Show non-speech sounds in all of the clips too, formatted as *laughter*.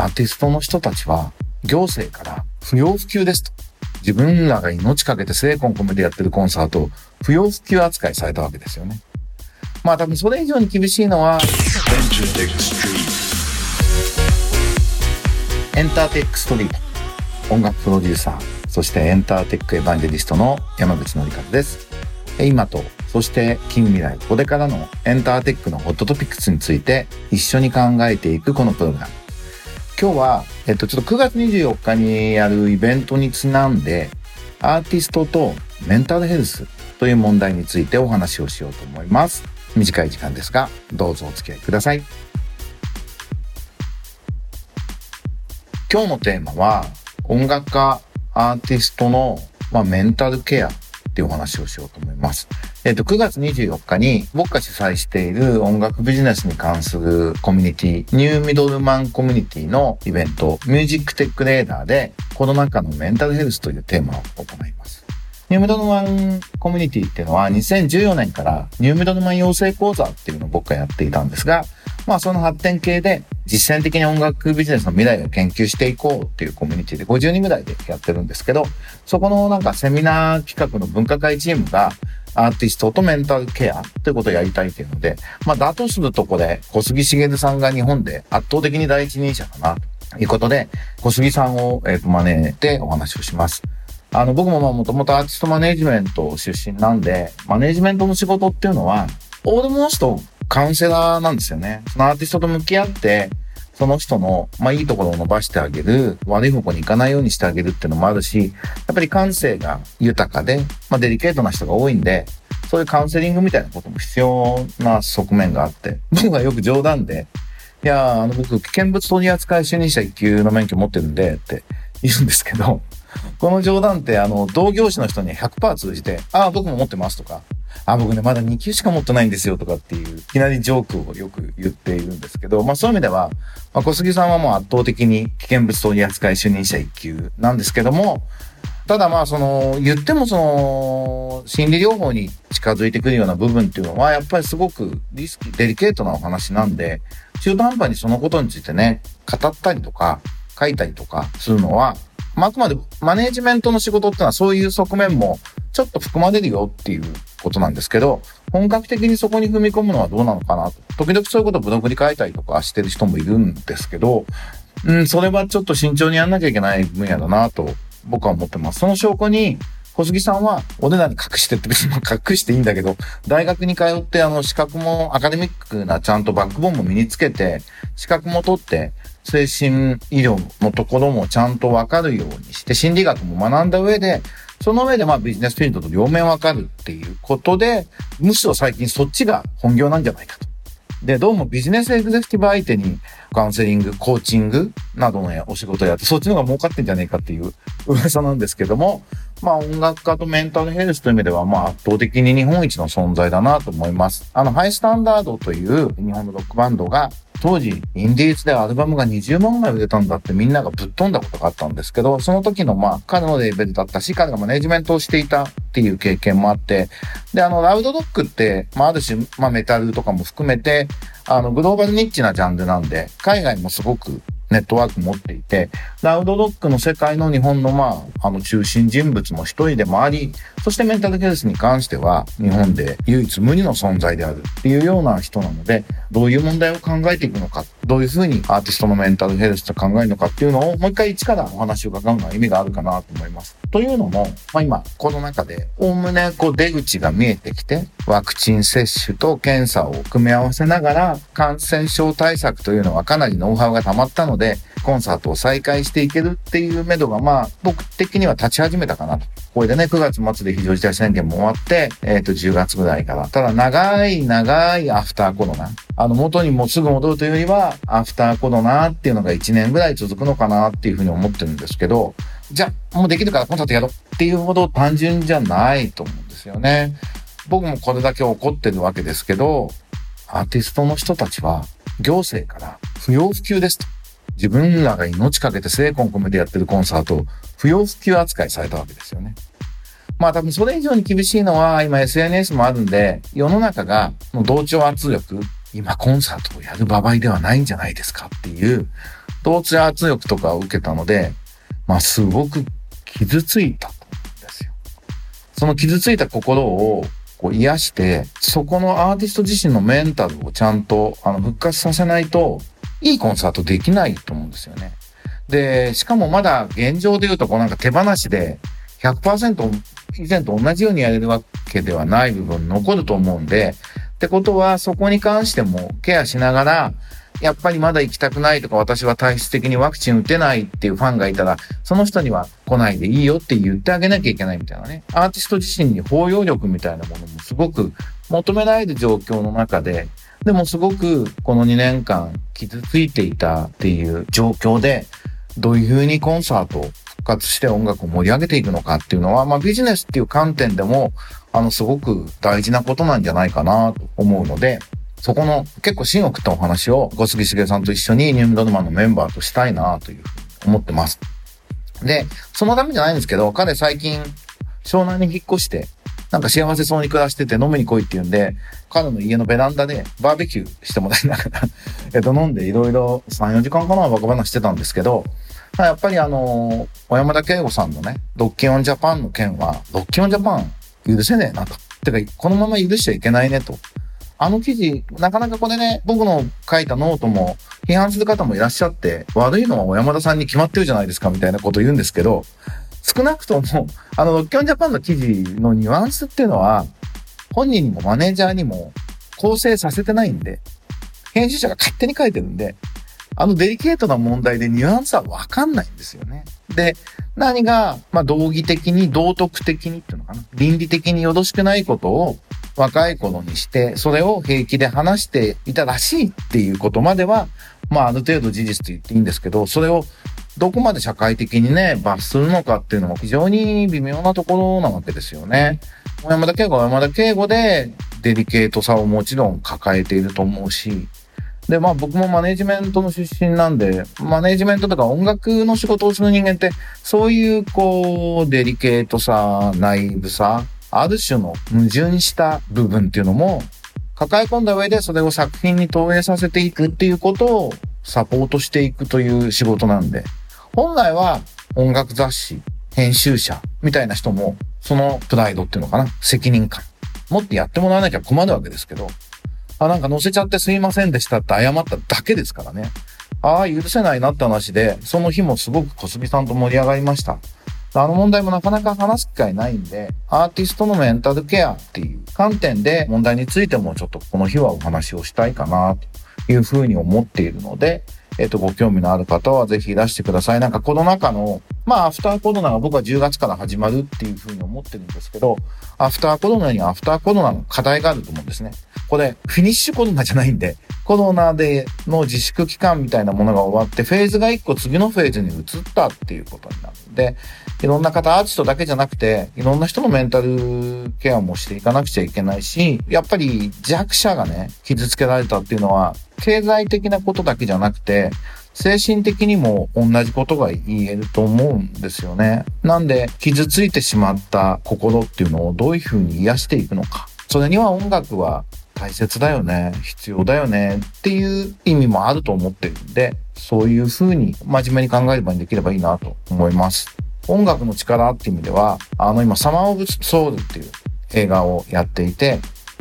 アーティストの人たちは行政から不要不急ですと。自分らが命かけて精魂込めてやってるコンサートを不要不急扱いされたわけですよね。まあ多分それ以上に厳しいのは、エンターテックストリート。音楽プロデューサー、そしてエンターテックエヴァンジェリストの山口のりかです。今と、そして近未来、これからのエンターテックのホットトピックスについて一緒に考えていくこのプログラム。今日は、えっと、ちょっと9月24日にやるイベントにちなんで、アーティストとメンタルヘルスという問題についてお話をしようと思います。短い時間ですが、どうぞお付き合いください。今日のテーマは、音楽家、アーティストの、まあ、メンタルケアっていうお話をしようと思います。えっ、と、9月24日に僕が主催している音楽ビジネスに関するコミュニティ、ニューミドルマンコミュニティのイベント、ミュージックテックレーダーでコロナ禍のメンタルヘルスというテーマを行います。ニューミドルマンコミュニティっていうのは2014年からニューミドルマン養成講座っていうのを僕がやっていたんですが、まあその発展系で実践的に音楽ビジネスの未来を研究していこうっていうコミュニティで50人ぐらいでやってるんですけど、そこのなんかセミナー企画の分科会チームがアーティストとメンタルケアということをやりたいというので、まあだとするとこれ、小杉茂さんが日本で圧倒的に第一人者だなということで、小杉さんを、えー、招いてお話をします。あの、僕もまあもともとアーティストマネージメント出身なんで、マネージメントの仕事っていうのは、オールモーストカウンセラーなんですよね。そのアーティストと向き合って、その人の、まあ、いいところを伸ばしてあげる、悪い方向に行かないようにしてあげるっていうのもあるし、やっぱり感性が豊かで、まあ、デリケートな人が多いんで、そういうカウンセリングみたいなことも必要な側面があって、*laughs* 僕はよく冗談で、いやあの、僕、危険物取り扱い主任者1級の免許持ってるんで、って言うんですけど、この冗談って、あの、同業種の人に100%通じて、ああ、僕も持ってますとか、あ、僕ね、まだ2級しか持ってないんですよとかっていう、いきなりジョークをよく言っているんですけど、まあそういう意味では、まあ、小杉さんはもう圧倒的に危険物取扱い主任者1級なんですけども、ただまあその、言ってもその、心理療法に近づいてくるような部分っていうのは、やっぱりすごくリスキ、デリケートなお話なんで、中途半端にそのことについてね、語ったりとか、書いたりとかするのは、まあ、あくまでマネージメントの仕事ってのはそういう側面もちょっと含まれるよっていうことなんですけど、本格的にそこに踏み込むのはどうなのかなと。時々そういうことをブログに書いたりとかしてる人もいるんですけど、うん、それはちょっと慎重にやんなきゃいけない分野だなと僕は思ってます。その証拠に、小杉さんは、お値段に隠してって別に *laughs* 隠していいんだけど、大学に通ってあの資格もアカデミックなちゃんとバックボーンも身につけて、資格も取って、精神医療のところもちゃんとわかるようにして、心理学も学んだ上で、その上でまあビジネスフィールドと両面わかるっていうことで、むしろ最近そっちが本業なんじゃないかと。で、どうもビジネスエグゼクティブ相手にカウンセリング、コーチングなどのお仕事をやって、そっちの方が儲かってんじゃねえかっていう噂なんですけども、まあ音楽家とメンタルヘルスという意味では、まあ圧倒的に日本一の存在だなと思います。あの、ハイスタンダードという日本のロックバンドが当時、インディーズでアルバムが20万枚売れたんだってみんながぶっ飛んだことがあったんですけど、その時のまあ彼のレベルだったし、彼がマネジメントをしていたっていう経験もあって、で、あの、ラウドドックって、まあある種、まあメタルとかも含めて、あの、グローバルニッチなジャンルなんで、海外もすごくネットワーク持っていて、ラウドドッグの世界の日本のまあ、あの中心人物も一人でもあり、そしてメンタルヘルスに関しては日本で唯一無二の存在であるっていうような人なので、どういう問題を考えていくのか、どういうふうにアーティストのメンタルヘルスと考えるのかっていうのをもう一回一からお話を伺うのは意味があるかなと思います。というのも、まあ今、この中で、おおむねこう出口が見えてきて、ワクチン接種と検査を組み合わせながら、感染症対策というのはかなりノウハウが溜まったので、コンサートを再開していけるっていう目処が、まあ、僕的には立ち始めたかなと。これでね、9月末で非常事態宣言も終わって、えっ、ー、と、10月ぐらいから。ただ、長い長いアフターコロナ。あの、元にもすぐ戻るというよりは、アフターコロナっていうのが1年ぐらい続くのかなっていうふうに思ってるんですけど、じゃあ、もうできるからコンサートやろうっていうほど単純じゃないと思うんですよね。僕もこれだけ怒ってるわけですけど、アーティストの人たちは行政から不要不急ですと。自分らが命かけて精魂込めてやってるコンサートを不要不急扱いされたわけですよね。まあ多分それ以上に厳しいのは今 SNS もあるんで、世の中が同調圧力、今コンサートをやる場合ではないんじゃないですかっていう、同通圧力とかを受けたので、まあすごく傷ついたと思うんですよ。その傷ついた心をこう癒して、そこのアーティスト自身のメンタルをちゃんとあの復活させないと、いいコンサートできないと思うんですよね。で、しかもまだ現状で言うとこうなんか手放しで100%以前と同じようにやれるわけではない部分残ると思うんで、ってことはそこに関してもケアしながら、やっぱりまだ行きたくないとか私は体質的にワクチン打てないっていうファンがいたら、その人には来ないでいいよって言ってあげなきゃいけないみたいなね。アーティスト自身に包容力みたいなものもすごく求められる状況の中で、でもすごくこの2年間傷ついていたっていう状況で、どういうふうにコンサートを復活して音楽を盛り上げていくのかっていうのは、まあビジネスっていう観点でも、あの、すごく大事なことなんじゃないかなと思うので、そこの結構芯を食ったお話を小杉茂さんと一緒にニューミドルマンのメンバーとしたいなという思ってます。で、そのためじゃないんですけど、彼最近湘南に引っ越して、なんか幸せそうに暮らしてて飲みに来いって言うんで、彼の家のベランダでバーベキューしてもらいながら *laughs* えっと、飲んでいろいろ3、4時間かな、バカ話してたんですけど、やっぱりあの、小山田圭吾さんのね、 rockin'on Japan の件は、 rockin'on Japan 許せねえなと。てか、このまま許しちゃいけないねと。あの記事、なかなかこれね、僕の書いたノートも批判する方もいらっしゃって、悪いのは小山田さんに決まってるじゃないですかみたいなこと言うんですけど、少なくとも、あの、ロッキョンジャパンの記事のニュアンスっていうのは、本人にもマネージャーにも構成させてないんで、編集者が勝手に書いてるんで、あのデリケートな問題でニュアンスはわかんないんですよね。で、何が、まあ、道義的に、道徳的にっていうのかな。倫理的によろしくないことを若い頃にして、それを平気で話していたらしいっていうことまでは、まあ、ある程度事実と言っていいんですけど、それをどこまで社会的にね、罰するのかっていうのも非常に微妙なところなわけですよね。小山田圭吾は小山田圭吾でデリケートさをもちろん抱えていると思うし、で、まあ僕もマネジメントの出身なんで、マネジメントとか音楽の仕事をする人間って、そういうこう、デリケートさ、ナイブさ、ある種の矛盾した部分っていうのも、抱え込んだ上でそれを作品に投影させていくっていうことをサポートしていくという仕事なんで、本来は音楽雑誌、編集者みたいな人も、そのプライドっていうのかな、責任感、持ってやってもらわなきゃ困るわけですけど、あ、なんか乗せちゃってすいませんでしたって謝っただけですからね。ああ、許せないなって話で、その日もすごく小杉さんと盛り上がりました。あの問題もなかなか話す機会ないんで、アーティストのメンタルケアっていう観点で問題についてもちょっとこの日はお話をしたいかなと。いうふうに思っているので、えっ、と、ご興味のある方はぜひいらしてください。なんかコロナ禍の、まあ、アフターコロナが僕は10月から始まるっていうふうに思ってるんですけど、アフターコロナにはアフターコロナの課題があると思うんですね。これ、フィニッシュコロナじゃないんで、コロナでの自粛期間みたいなものが終わって、フェーズが1個次のフェーズに移ったっていうことになるんで、いろんな方、アーティストだけじゃなくて、いろんな人のメンタルケアもしていかなくちゃいけないし、やっぱり弱者がね、傷つけられたっていうのは、経済的なことだけじゃなくて、精神的にも同じことが言えると思うんですよね。なんで、傷ついてしまった心っていうのをどういうふうに癒していくのか。それには音楽は大切だよね、必要だよねっていう意味もあると思ってるんで、そういうふうに真面目に考えればできればいいなと思います。音楽の力っていう意味では、あの今、サマーオブソウルっていう映画をやっていて、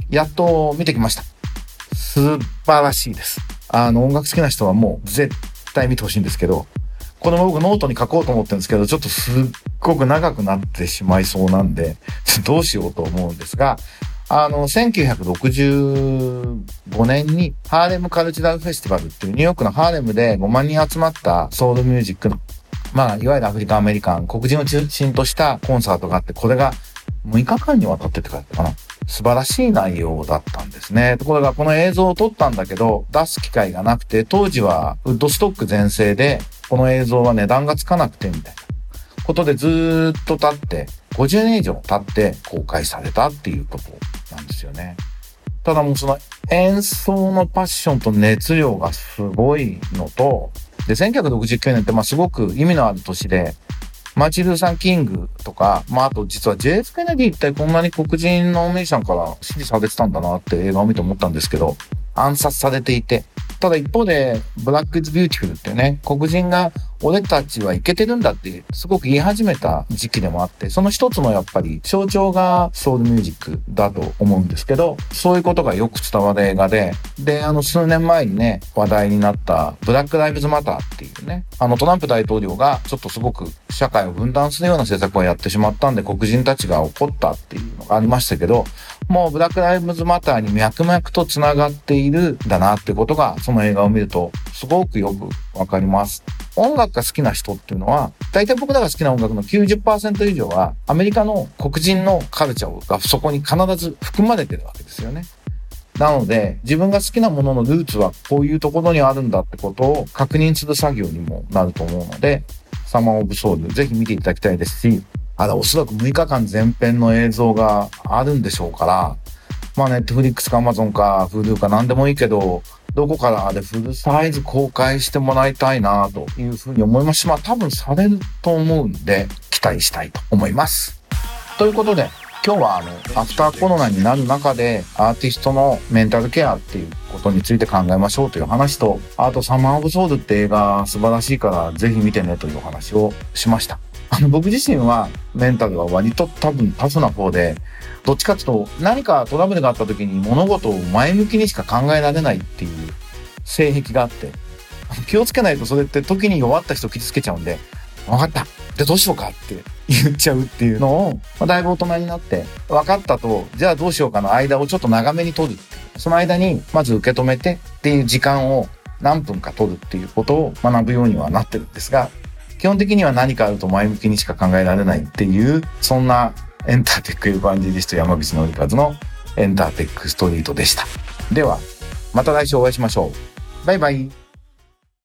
やっと見てきました。素晴らしいです。あの音楽好きな人はもう絶対見てほしいんですけど、この僕ノートに書こうと思ってるんですけど、ちょっとすっごく長くなってしまいそうなんで、どうしようと思うんですが、あの、1965年に Harlem Cultural Festival っていうニューヨークのハーレムで5万人集まったソウルミュージックの、まあ、いわゆるアフリカアメリカン、黒人を中心としたコンサートがあって、これが6日間にわたってって書いてかな。素晴らしい内容だったんですね。ところがこの映像を撮ったんだけど、出す機会がなくて、当時はウッドストック全盛で、この映像は値段がつかなくてみたいなことでずっと経って、50年以上経って公開されたっていうことなんですよね。ただもうその演奏のパッションと熱量がすごいのと、で、1969年ってまあすごく意味のある年で、マーティン・ルーサー・キングとか、まあ、あと実は JF ケネディ一体こんなに黒人のお姉さんから支持されてたんだなって映画を見て思ったんですけど、暗殺されていて、ただ一方で、 Black is beautiful ってね、黒人が俺たちはいけてるんだってすごく言い始めた時期でもあって、その一つのやっぱり象徴がソウルミュージックだと思うんですけど、そういうことがよく伝わる映画で、で、あの数年前にね、話題になった Black Lives Matter っていうね、あのトランプ大統領がちょっとすごく社会を分断するような政策をやってしまったんで黒人たちが怒ったっていうのがありましたけど、もうブラックライブズマターに脈々と繋がっているんだなってことが、その映画を見るとすごくよくわかります。音楽が好きな人っていうのは、大体僕らが好きな音楽の90%以上は、アメリカの黒人のカルチャーがそこに必ず含まれてるわけですよね。なので、自分が好きなもののルーツはこういうところにあるんだってことを確認する作業にもなると思うので、サマーオブソウル、ぜひ見ていただきたいですし、あら、おそらく6日間前編の映像があるんでしょうから、まあ、ネットフリックスかアマゾンか、フールか何でもいいけど、どこからでフルサイズ公開してもらいたいなというふうに思いますし、まあ多分されると思うんで、期待したいと思います。ということで、今日はあの、アフターコロナになる中で、アーティストのメンタルケアっていうことについて考えましょうという話と、あとサマーオブソウルって映画素晴らしいからぜひ見てねというお話をしました。あの、僕自身はメンタルは割と多分タフな方で、どっちかっていうと何かトラブルがあった時に物事を前向きにしか考えられないっていう性癖があって、気をつけないとそれって時に弱った人を傷つけちゃうんで、分かったでどうしようかって言っちゃうっていうのを、まあ、だいぶ大人になって、分かったと、じゃあどうしようかの間をちょっと長めに取る。その間に、まず受け止めてっていう時間を何分か取るっていうことを学ぶようにはなってるんですが、基本的には何かあると前向きにしか考えられないっていう、そんなエンターテックエヴァンジリスト山口のりかずのエンターテックストリートでした。では、また来週お会いしましょう。バイバイ。